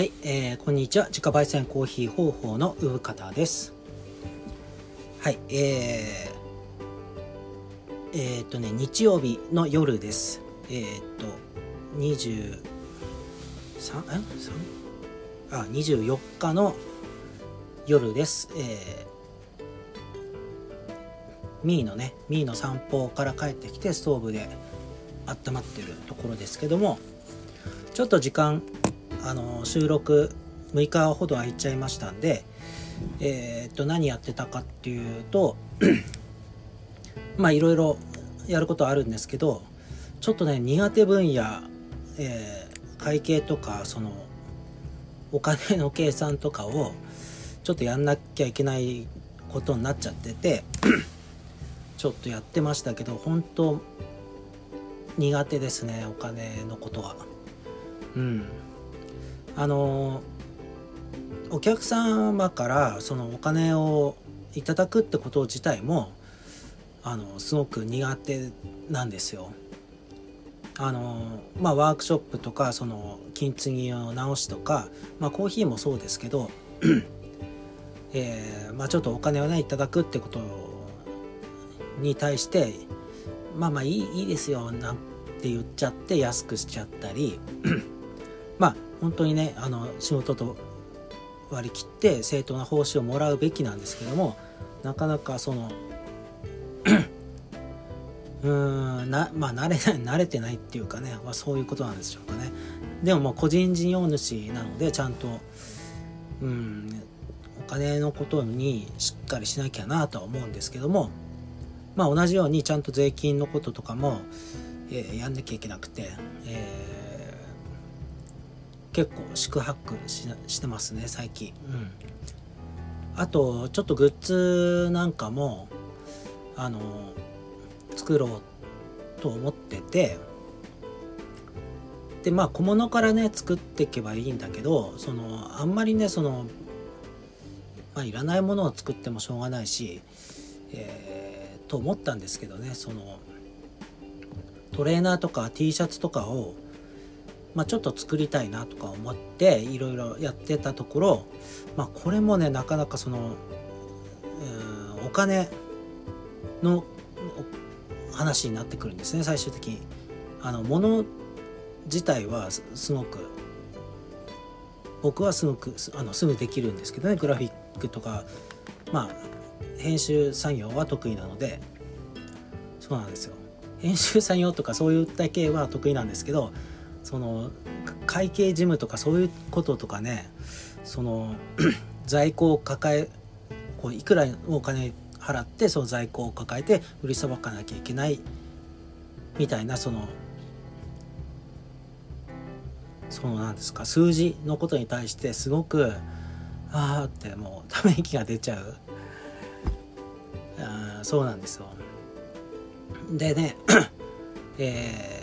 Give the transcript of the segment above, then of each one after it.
はい、えー、こんにちは。自家焙煎コーヒー方法の産方です。はい、えー、えー、っとね、日曜日の夜です。えー、っと、23、え3あ、24日の夜です。えー、ミーのね、ミーの散歩から帰ってきて、ストーブで温まってるところですけども、ちょっと時間あの収録6日ほど空いちゃいましたんで、えーっと何やってたかっていうと まあいろいろやることあるんですけどちょっとね苦手分野、えー会計とかそのお金の計算とかをちょっとやんなきゃいけないことになっちゃってて ちょっとやってましたけど本当苦手ですねお金のことは。うんあのお客様からそのお金をいただくってこと自体もあのすごく苦手なんですよ。あのまあワークショップとかその金継ぎを直しとか、まあ、コーヒーもそうですけど、えーまあ、ちょっとお金をねいただくってことに対してまあまあいいいいですよなんて言っちゃって安くしちゃったり まあ本当にねあの仕事と割り切って正当な報酬をもらうべきなんですけどもなかなかその うーんなまあ慣れない慣れてないっていうかね、まあ、そういうことなんでしょうかね。でももう個人事業主なのでちゃんとうんお金のことにしっかりしなきゃなとは思うんですけどもまあ同じようにちゃんと税金のこととかも、えーやんなきゃいけなくて、えー結構宿泊ししてますね最近。うん。あとちょっとグッズなんかもあの作ろうと思っててでまあ小物からね作っていけばいいんだけどそのあんまりねその、まあ、いらないものを作ってもしょうがないし、えーと思ったんですけどねそのトレーナーとか T シャツとかをまあ、ちょっと作りたいなとか思っていろいろやってたところ、まあ、これもねなかなかそのお金の話になってくるんですね最終的に。あの物自体はすすごく僕はすごくすあのすぐできるんですけどねグラフィックとか。まあ編集作業は得意なので。そうなんですよ。編集作業とかそういった系は得意なんですけどその会計事務とかそういうこととかねその 在庫を抱えこういくらお金払ってその在庫を抱えて売りさばかなきゃいけないみたいなそのそのなんですか数字のことに対してすごくああってもうため息が出ちゃう。あそうなんですよ。でね えー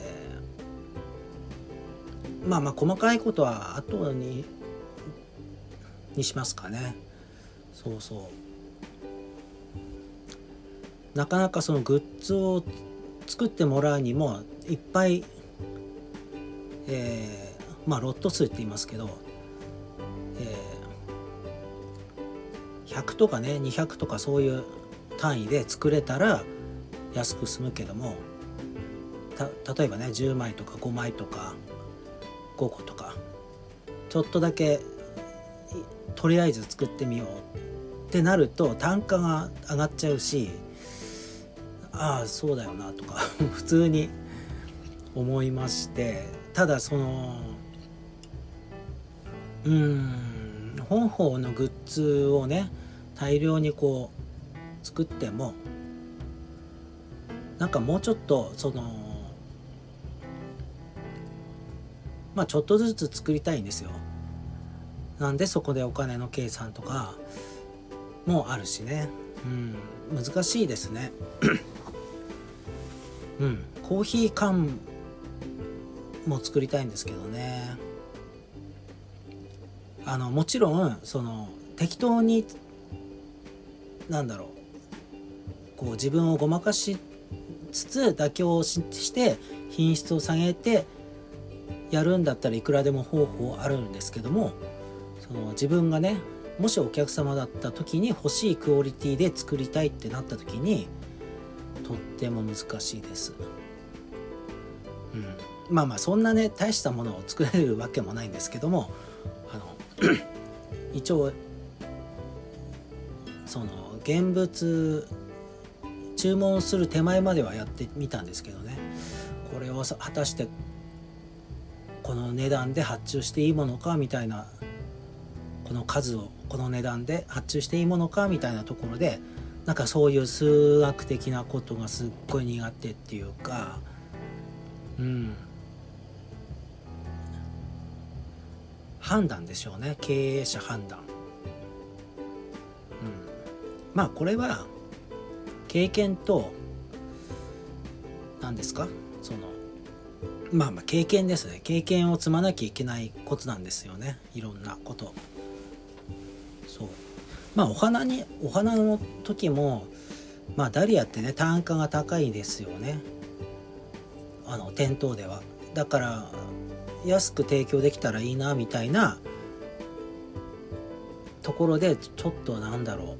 まあまあ細かいことは後ににしますかね。そうそう。なかなかそのグッズを作ってもらうにもいっぱいえーまあロット数って言いますけど、えー100とかね200とかそういう単位で作れたら安く済むけどもた例えばね10枚とか5枚とか5個とか。ちょっとだけとりあえず作ってみようってなると単価が上がっちゃうしああそうだよなとか 普通に思いまして。ただそのうーん本邦のグッズをね大量にこう作ってもなんかもうちょっとそのまあちょっとずつ作りたいんですよ。なんでそこでお金の計算とかもあるしね。うん。難しいですね。うん。コーヒー缶も作りたいんですけどね。あのもちろんその適当になんだろう。こう自分をごまかしつつ妥協しして品質を下げてやるんだったらいくらでも方法あるんですけどもその自分がねもしお客様だった時に欲しいクオリティで作りたいってなった時にとっても難しいです。うん、まあまあそんなね大したものを作れるわけもないんですけどもあの 一応その現物注文する手前まではやってみたんですけどねこれを果たしてこの値段で発注していいものかみたいなこの数をこの値段で発注していいものかみたいなところでなんかそういう数学的なことがすっごい苦手っていうかうん。判断でしょうね。経営者判断。うん。まあこれは経験と何ですか？そのまあまあ経験ですね。経験を積まなきゃいけないことなんですよね。いろんなこと。そう。まあお花にお花の時もまあダリアってね単価が高いですよね。あの店頭では。だから安く提供できたらいいなみたいなところでちょっとなんだろう。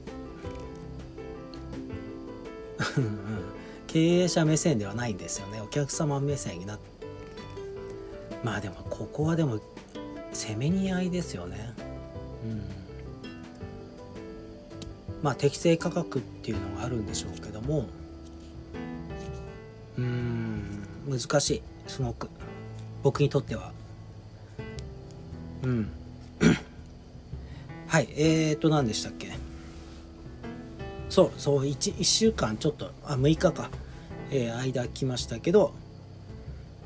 経営者目線ではないんですよね。お客様目線になってまあでもここはでもせめぎ合いですよね。うん。まあ適正価格っていうのがあるんでしょうけども。うん。難しい。すごく。僕にとっては。うん。はい。えーと何でしたっけ？そうそう 1, 1週間ちょっとあ6日か、えー、間来ましたけど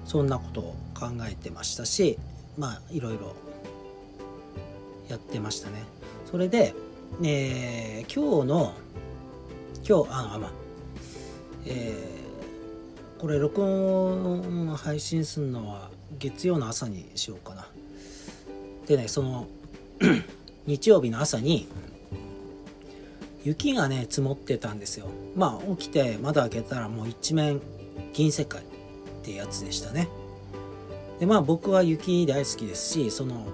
そんなことを。考えてましたしまあいろいろやってましたね。それで、えー、今日の今日あまあえー、これ録音配信するのは月曜の朝にしようかな。でねその 日曜日の朝に雪がね積もってたんですよ。まあ起きて窓開けたらもう一面銀世界ってやつでしたね。でまあ僕は雪大好きですしその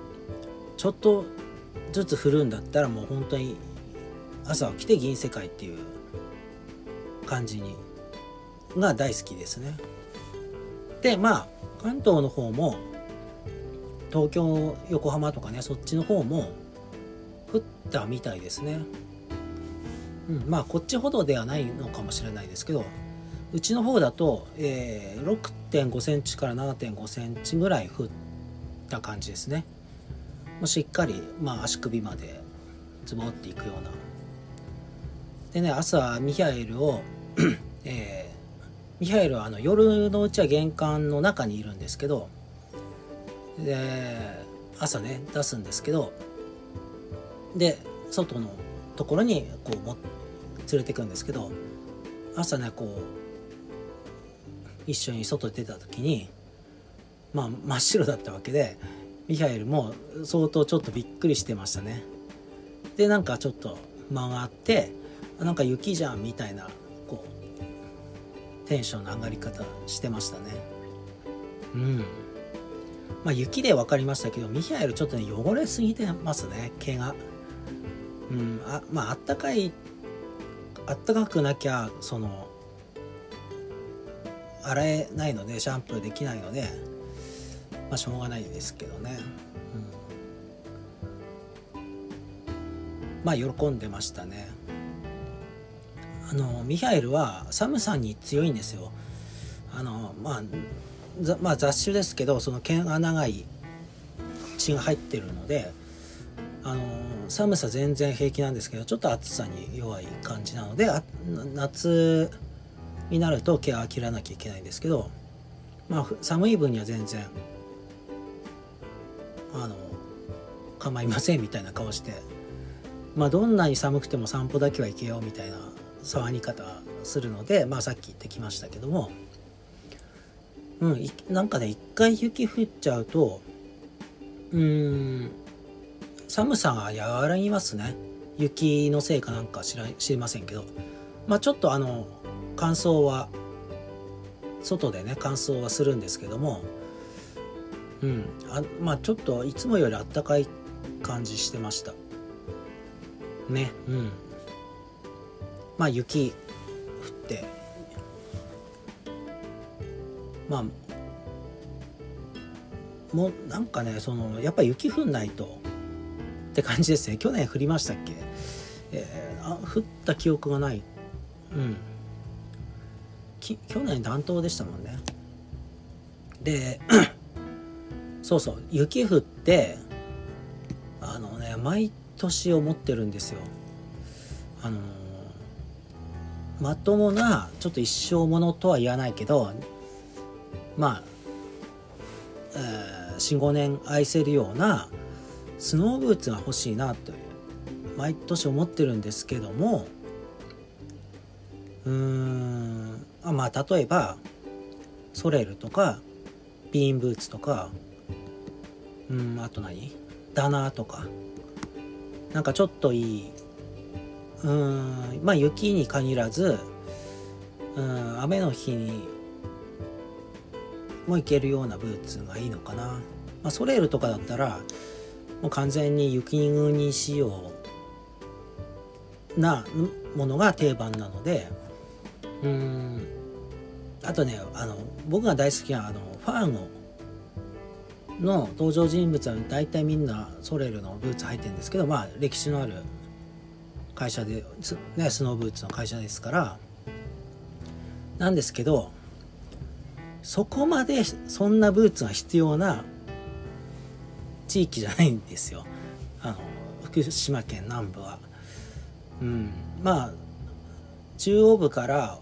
ちょっとずつ降るんだったらもう本当に朝起きて銀世界っていう感じにが大好きですね。でまあ関東の方も東京横浜とかねそっちの方も降ったみたいですね。うん、まあこっちほどではないのかもしれないですけどうちの方だと、えー、6.5センチから7.5センチぐらい降った感じですね。もうしっかり、まあ、足首まで積もっていくような。でね朝ミハエルをえー、ミハエルはあの夜のうちは玄関の中にいるんですけどで朝ね出すんですけどで外のところにこうも連れてくんですけど朝ねこう一緒に外出た時にまあ真っ白だったわけでミハエルも相当ちょっとびっくりしてましたね。でなんかちょっと間があってなんか雪じゃんみたいなこうテンションの上がり方してましたね。うん。まあ雪で分かりましたけどミハエルちょっとね汚れすぎてますね毛が。うんあまああったかいあったかくなきゃその洗えないのでシャンプーできないのでまあしょうがないですけどね、うん、まあ喜んでましたね。あのミハエルは寒さに強いんですよ。あのまあまあ雑種ですけどその毛が長い血が入ってるのであの寒さ全然平気なんですけどちょっと暑さに弱い感じなので夏になると毛は切らなきゃいけないんですけど、まあ、寒い分には全然あの構いませんみたいな顔して、まあ、どんなに寒くても散歩だけは行けようみたいな騒ぎ方するので、まあ、さっき言ってきましたけども、うん、なんかね一回雪降っちゃうとうん寒さが和らぎますね。雪のせいかなんか知ら知りませんけど。まあちょっとあの乾燥は外でね乾燥はするんですけどもうん。あまあちょっといつもよりあったかい感じしてました。ねうん。まあ雪降って。まあもうなんかねそのやっぱり雪降んないとって感じですね。去年降りましたっけ、えー、あ降った記憶がない。うん。き去年暖冬でしたもんね。で そうそう雪降ってあのね毎年思ってるんですよ。あのまともなちょっと一生ものとは言わないけどまあ、えー、45年愛せるようなスノーブーツが欲しいなという毎年思ってるんですけどもうーんあまあ例えばソレルとかビーンブーツとかうんあと何？ダナーとか。なんかちょっといいうんまあ雪に限らずうん雨の日にも行けるようなブーツがいいのかな、まあ、ソレールとかだったらもう完全に雪国仕様なものが定番なのでうん。あとねあの僕が大好きなあのファーゴの登場人物は大体みんなソレルのブーツ履いてるんですけどまあ歴史のある会社で、ね、スノーブーツの会社ですから。なんですけどそこまでそんなブーツが必要な地域じゃないんですよ。あの福島県南部は。うん、まあ中央部から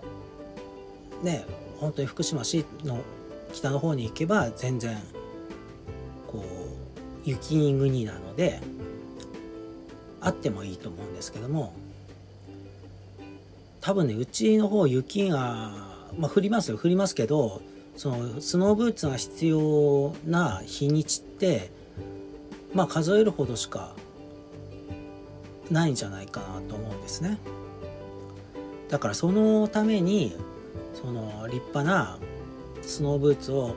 ね本当に福島市の北の方に行けば全然こう雪国なのであってもいいと思うんですけども多分ねうちの方雪が、まあ、降りますよ。降りますけどそのスノーブーツが必要な日にちってまあ数えるほどしかないんじゃないかなと思うんですね。だからそのためにその立派なスノーブーツを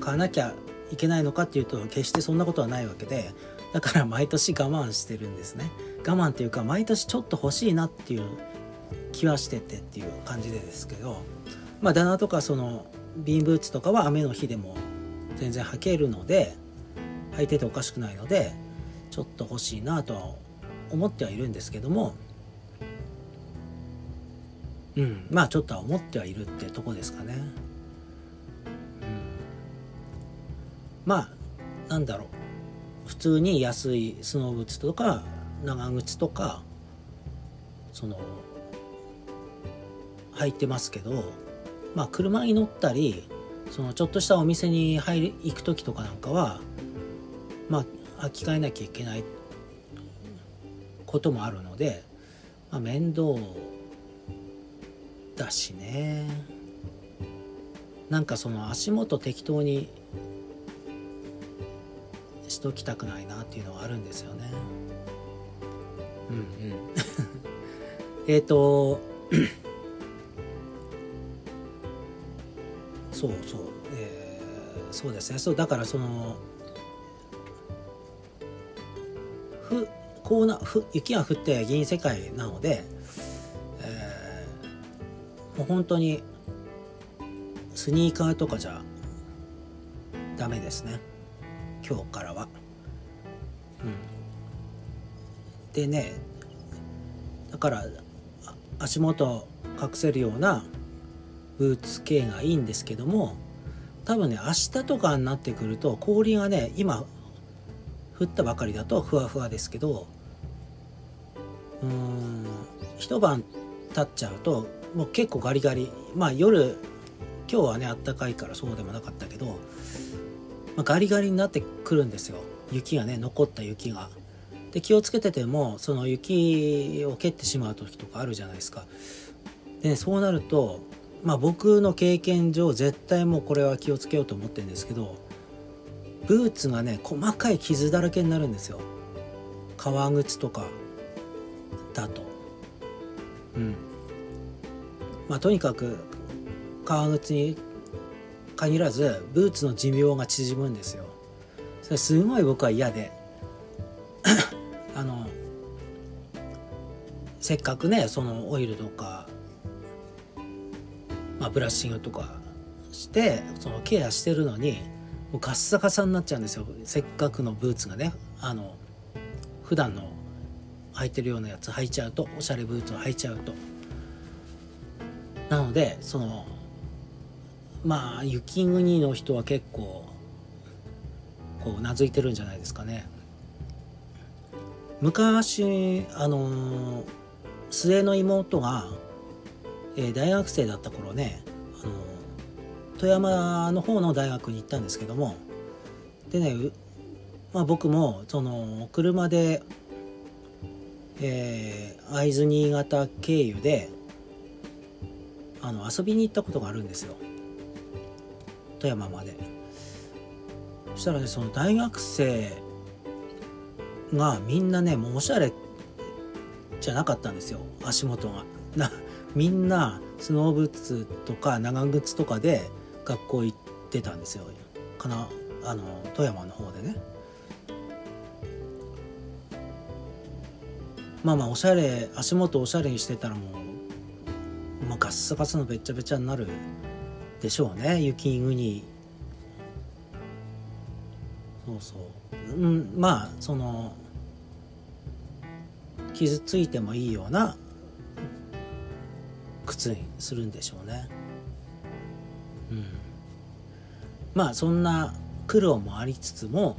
買わなきゃいけないのかっていうと決してそんなことはないわけでだから毎年我慢してるんですね。我慢っていうか毎年ちょっと欲しいなっていう気はしててっていう感じでですけどまあダナとかそのビンブーツとかは雨の日でも全然履けるので履いてておかしくないのでちょっと欲しいなとは思ってはいるんですけどもうん。まあちょっとは思ってはいるってとこですかね。うん、まあなんだろう。普通に安いスノーブーツとか長靴とかその履いてますけどまあ車に乗ったりそのちょっとしたお店に入り行く時とかなんかはまあ履き替えなきゃいけないこともあるので、まあ、面倒だしね。なんかその足元適当にしときたくないなっていうのはあるんですよね。うんうん。えっと そうそう、えー、そうですね。そうだからそのふこうなふ雪が降って銀世界なのでもう本当にスニーカーとかじゃダメですね今日からは。うん、でねだから足元隠せるようなブーツ系がいいんですけども多分ね明日とかになってくると氷がね今降ったばかりだとふわふわですけどうーん一晩経っちゃうともう結構ガリガリ。まあ夜今日はねあったかいからそうでもなかったけど、まあ、ガリガリになってくるんですよ。雪がね残った雪が。で気をつけててもその雪を蹴ってしまう時とかあるじゃないですか。で、ね、そうなるとまあ僕の経験上絶対もうこれは気をつけようと思ってるんですけどブーツがね細かい傷だらけになるんですよ。革靴とかだと。うん。まあ、とにかく革靴に限らずブーツの寿命が縮むんですよ。それすごい僕は嫌で。あのせっかくねそのオイルとか、まあ、ブラッシングとかしてそのケアしてるのにもうカッサカサになっちゃうんですよ。せっかくのブーツがね。あの普段の履いてるようなやつ履いちゃうとおしゃれブーツを履いちゃうと。なのでそのまあ雪国の人は結構こうなずいてるんじゃないですかね。昔あの末の妹が、え、大学生だった頃ねあの富山の方の大学に行ったんですけどもでね、まあ、僕もその車で、えー、会津新潟経由であの遊びに行ったことがあるんですよ。富山まで。そしたらねその大学生がみんなねもうおしゃれじゃなかったんですよ。足元が。なみんなスノーブーツとか長靴とかで学校行ってたんですよ。かなあの富山の方でね。まあまあおしゃれ足元おしゃれにしてたらもう、まあ、ガッサガサのべっちゃべちゃになるでしょうね。雪国。そうそう。うんまあその傷ついてもいいような靴にするんでしょうね。うん。まあそんな苦労もありつつも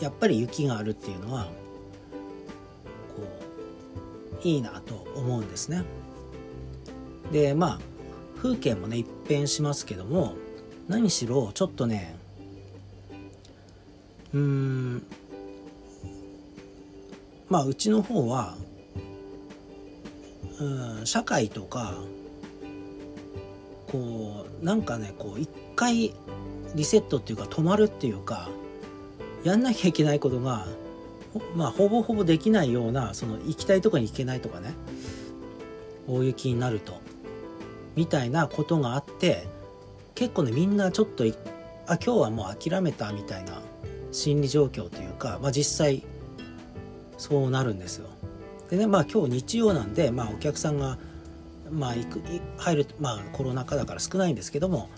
やっぱり雪があるっていうのはこういいなと思うんですね。でまあ風景もね一変しますけども何しろちょっとねうんまあうちの方はうん社会とかこうなんかねこう一回リセットっていうか止まるっていうかやんなきゃいけないことがまあほぼほぼできないようなその行きたいとこに行けないとかね大雪になると。みたいなことがあって結構ねみんなちょっとあ今日はもう諦めたみたいな心理状況というか、まあ、実際そうなるんですよ。でねまあ今日日曜なんで、まあ、お客さんが、まあ、行く入る、まあ、コロナ禍だから少ないんですけども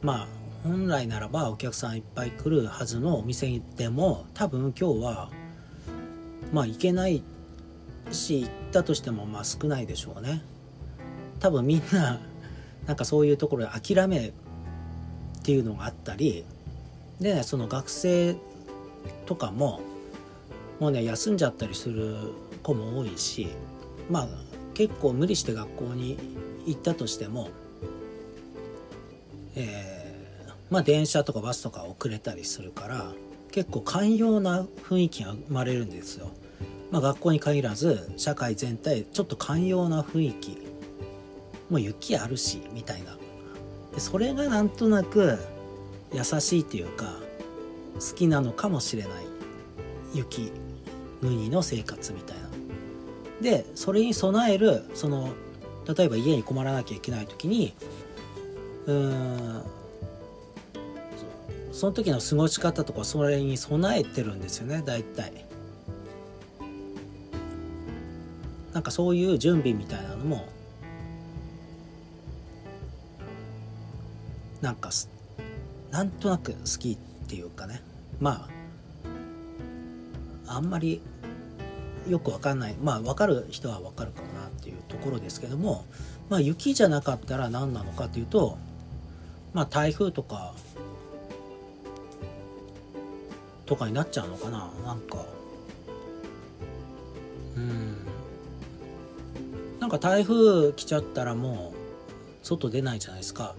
まあ本来ならばお客さんいっぱい来るはずのお店でも多分今日はまあ行けないし行ったとしてもまあ少ないでしょうね。多分みんななんかそういうところで諦めっていうのがあったりでその学生とかももうね休んじゃったりする子も多いしまあ結構無理して学校に行ったとしても、えー、まあ電車とかバスとか遅れたりするから結構寛容な雰囲気が生まれるんですよ。まあ、学校に限らず社会全体ちょっと寛容な雰囲気もう雪あるしみたいな。でそれがなんとなく優しいっていうか好きなのかもしれない。雪国の生活みたいな。でそれに備えるその例えば家に困らなきゃいけない時にうーんその時の過ごし方とかそれに備えてるんですよね大体。なんかそういう準備みたいなのもなんかなんとなく好きっていうかね。まああんまりよくわかんない。まあ分かる人は分かるかもなっていうところですけどもまあ雪じゃなかったら何なのかというとまあ台風とかとかになっちゃうのかな。なんかうん。なんか台風来ちゃったらもう外出ないじゃないですか。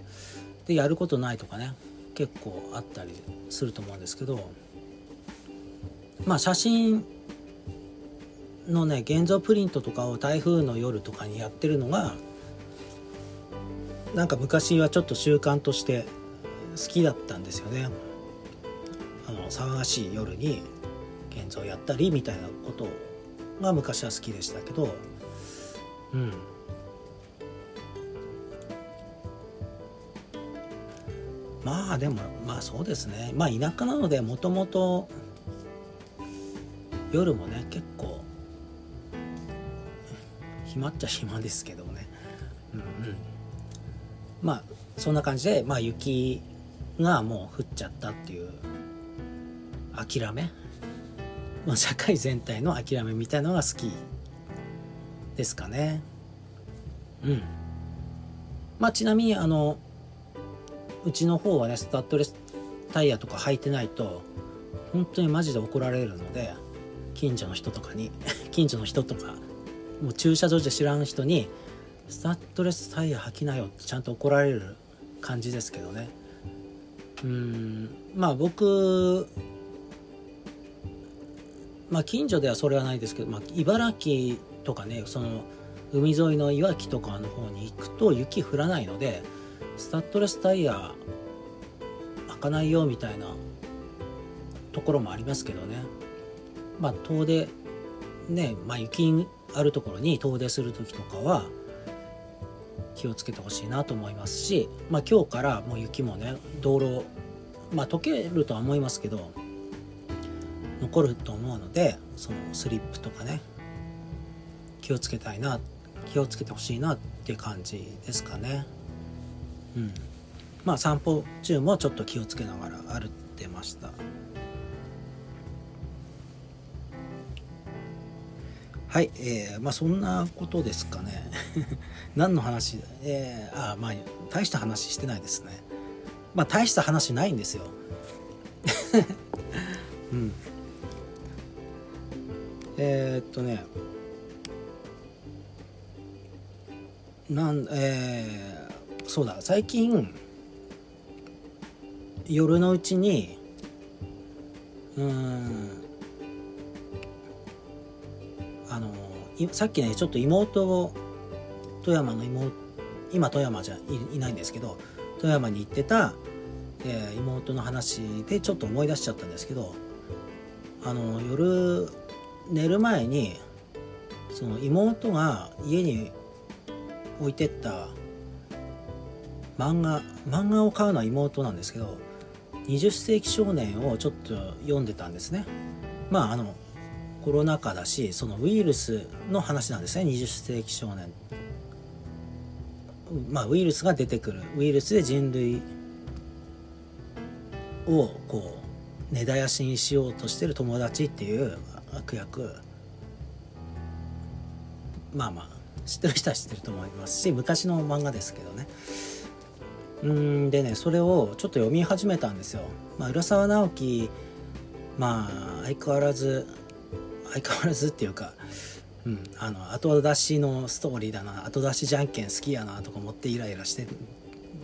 でやることないとかね結構あったりすると思うんですけどまあ写真のね現像プリントとかを台風の夜とかにやってるのがなんか昔はちょっと習慣として好きだったんですよね。あの騒がしい夜に現像やったりみたいなことが昔は好きでしたけどうん。まあでもまあそうですね。まあ田舎なのでもともと夜もね結構暇っちゃ暇ですけどね。うんうん。まあそんな感じでまあ雪がもう降っちゃったっていう諦め、まあ、社会全体の諦めみたいのが好きですかね。うん。まあちなみにあのうちの方はねスタッドレスタイヤとか履いてないと本当にマジで怒られるので近所の人とかに 近所の人とかもう駐車場で知らん人にスタッドレスタイヤ履きなよってちゃんと怒られる感じですけどね。うんまあ僕まあ近所ではそれはないですけど、まあ、茨城とかねその海沿いのいわきとかの方に行くと雪降らないのでスタッドレスタイヤ開かないよみたいなところもありますけどねまあ遠出ね、まあ、雪あるところに遠出する時とかは気をつけてほしいなと思いますし、まあ、今日からもう雪もね道路まあ溶けるとは思いますけど残ると思うのでそのスリップとかね気をつけたいな気をつけてほしいなっていう感じですかね。うん、まあ散歩中もちょっと気をつけながら歩ってました。はいえー、まあそんなことですかね。何の話？えー、あまあ大した話してないですね。まあ大した話ないんですよ。うん。えー、っとね。なんえーそうだ最近夜のうちにうんあのさっきねちょっと妹を富山の妹今富山じゃいないんですけど富山に行ってた、えー、妹の話でちょっと思い出しちゃったんですけどあの夜寝る前にその妹が家に置いてった漫画漫画を買うのは妹なんですけど20世紀少年をちょっと読んでたんですね。まああのコロナ禍だしそのウイルスの話なんですね。20世紀少年。まあウイルスが出てくる。ウイルスで人類をこう根絶やしにしようとしてる友達っていう悪役。まあまあ知ってる人は知ってると思いますし昔の漫画ですけどね。うんでねそれをちょっと読み始めたんですよ。まあ、浦沢直樹まあ相変わらず相変わらずっていうか、うん、あの後出しのストーリーだな後出しじゃんけん好きやなとか思ってイライラして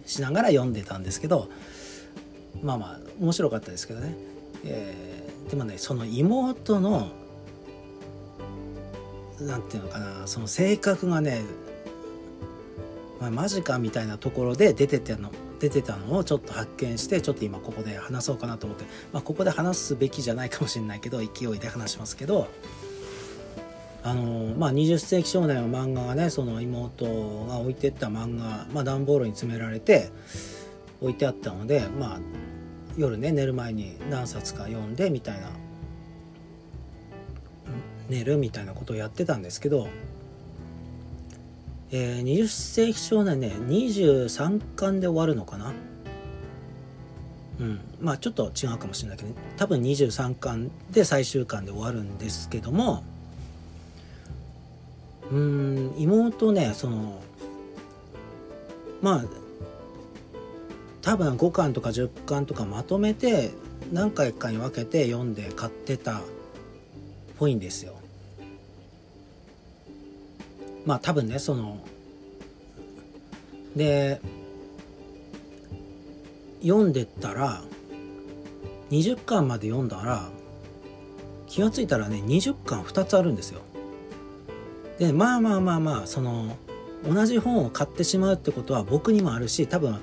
しながら読んでたんですけどまあまあ面白かったですけどね、えー、でもねその妹の何て言うのかなその性格がねまあ、マジかみたいなところで出てたの出てたのをちょっと発見してちょっと今ここで話そうかなと思って、まあ、ここで話すべきじゃないかもしれないけど勢いで話しますけどあのまあ、20世紀少年の漫画がねその妹が置いてった漫画、まあ、段ボールに詰められて置いてあったので、まあ、夜ね寝る前に何冊か読んでみたいな寝るみたいなことをやってたんですけどえー、20世紀少年ね23巻で終わるのかな？うんまあちょっと違うかもしれないけど、多分23巻で最終巻で終わるんですけどもうん妹ねそのまあ多分5巻とか10巻とかまとめて何回かに分けて読んで買ってたっぽいんですよ。まあ多分ねそので読んでったら20巻まで読んだら気が付いたらね20巻2つあるんですよ。でまあまあまあまあその同じ本を買ってしまうってことは僕にもあるし多分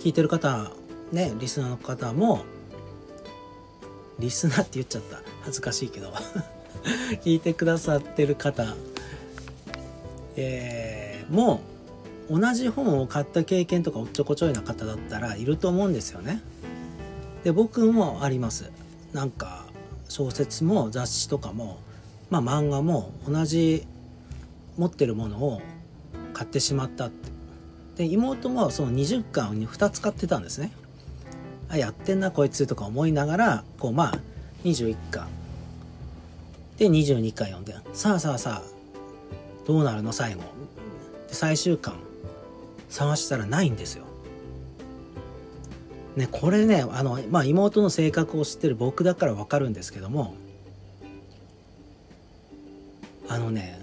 聞いてる方ねリスナーの方もリスナーって言っちゃった恥ずかしいけど 聞いてくださってる方えー、も同じ本を買った経験とかおっちょこちょいな方だったらいると思うんですよね。で僕もあります。なんか小説も雑誌とかも、まあ、漫画も同じ持ってるものを買ってしまったってで妹もその20巻に2つ買ってたんですねあやってんなこいつとか思いながらこうまあ21巻で22巻読んでさあさあさあどうなるの最後。で最終巻。探したらないんですよ。ねこれねあの、まあ、妹の性格を知ってる僕だから分かるんですけども。あのね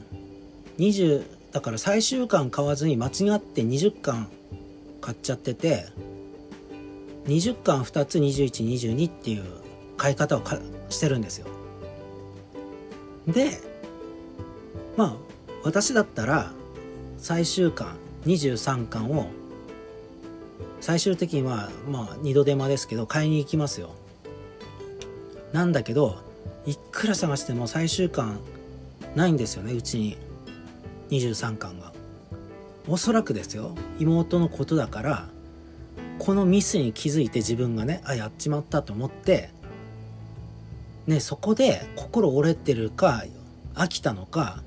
20だから最終巻買わずに間違って20巻買っちゃってて20巻2つ2122っていう買い方をかしてるんですよ。でまあ私だったら最終巻23巻を最終的にはまあ二度手間ですけど買いに行きますよ。なんだけどいくら探しても最終巻ないんですよねうちに。23巻が。おそらくですよ。妹のことだからこのミスに気づいて自分がねあやっちまったと思ってねそこで心折れてるか飽きたのか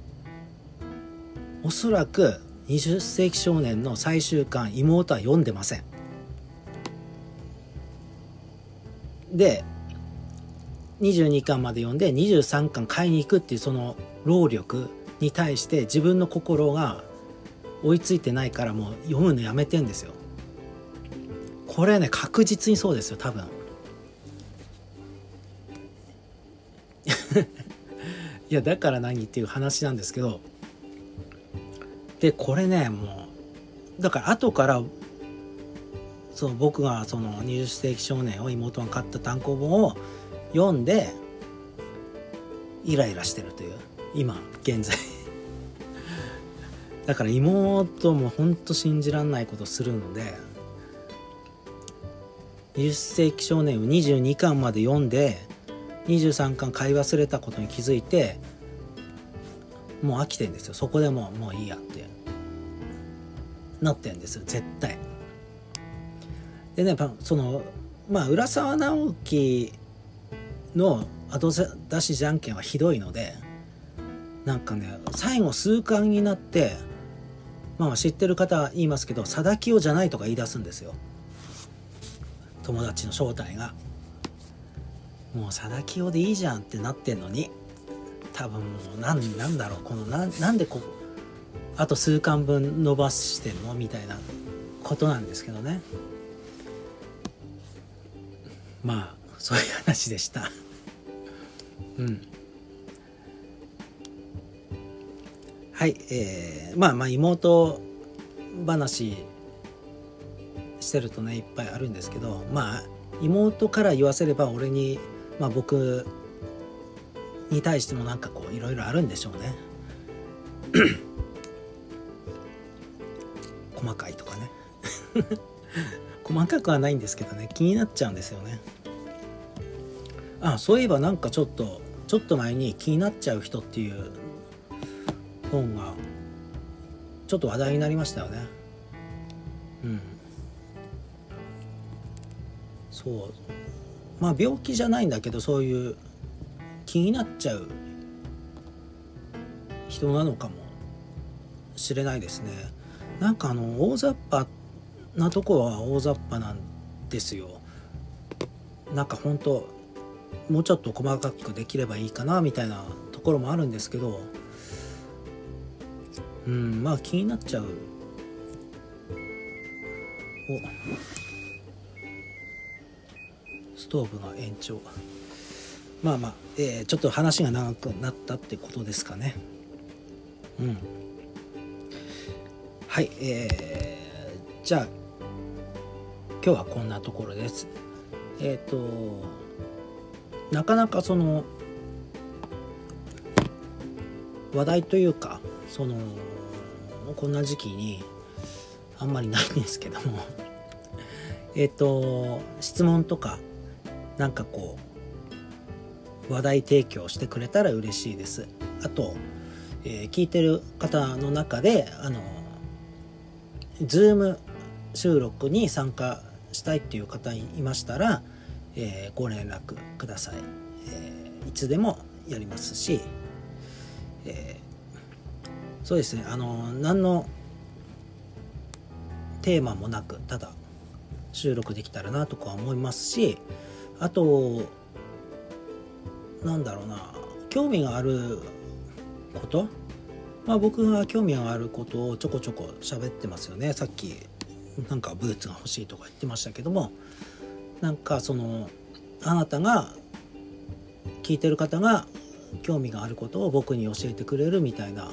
おそらく20世紀少年の最終巻妹は読んでません。で22巻まで読んで23巻買いに行くっていうその労力に対して自分の心が追いついてないからもう読むのやめてんですよ。これね確実にそうですよ多分。いやだから何っていう話なんですけどでこれねもうだから後からその僕がその20世紀少年を妹が買った単行本を読んでイライラしてるという今現在。だから妹もほんと信じらんないことするので20世紀少年を22巻まで読んで23巻買い忘れたことに気づいてもう飽きてんですよ。そこでもうもういいやって。なってんですよ。絶対。でねそのまあ浦沢直樹の後出しじゃんけんはひどいのでなんかね最後数巻になってまあ知ってる方は言いますけど貞清じゃないとか言い出すんですよ。友達の正体が。もう貞清でいいじゃんってなってんのに。多分もう何なんだろうこのななんでこあと数巻分伸ばしてんのみたいなことなんですけどね。まあそういう話でした。うん。はいえー、まあまあ妹話してるとねいっぱいあるんですけどまあ妹から言わせれば俺にまあ僕に対してもなんかこういろいろあるんでしょうね。細かいとかね。細かくはないんですけどね。気になっちゃうんですよね。あそういえばなんかちょっとちょっと前に気になっちゃう人っていう本がちょっと話題になりましたよね。うん。そう。まあ病気じゃないんだけどそういう気になっちゃう人なのかもしれないですね。なんかあの大雑把なとこは大雑把なんですよ。なんか本当もうちょっと細かくできればいいかなみたいなところもあるんですけどうんまあ気になっちゃう。お。ストーブが延長。まあまあ、えー、ちょっと話が長くなったってことですかね。うん。はいえー、じゃあ今日はこんなところです。えっ、ー、となかなかその話題というかそのこんな時期にあんまりないんですけども。えっと質問とかなんかこう話題提供してくれたら嬉しいです。あと、えー、聞いてる方の中であの Zoom 収録に参加したいっていう方いましたら、えー、ご連絡ください、えー、いつでもやりますし、えー、そうですね。あの何のテーマもなくただ収録できたらなとか思いますしあとなんだろうな。興味があること？まあ僕が興味があることをちょこちょこ喋ってますよね。さっきなんかブーツが欲しいとか言ってましたけども。なんかそのあなたが聞いてる方が興味があることを僕に教えてくれるみたいな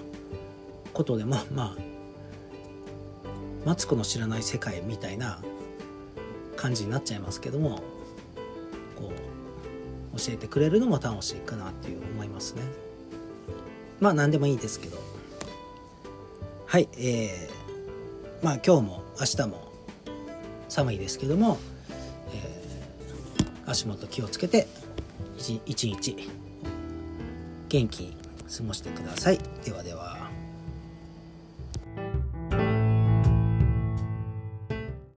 ことでまあまあマツコの知らない世界みたいな感じになっちゃいますけども。こう教えてくれるのも楽しいかなっていう思いますね。まあ何でもいいですけど。はいえー、まあ今日も明日も寒いですけども、えー、足元気をつけて一日元気に過ごしてください。ではでは。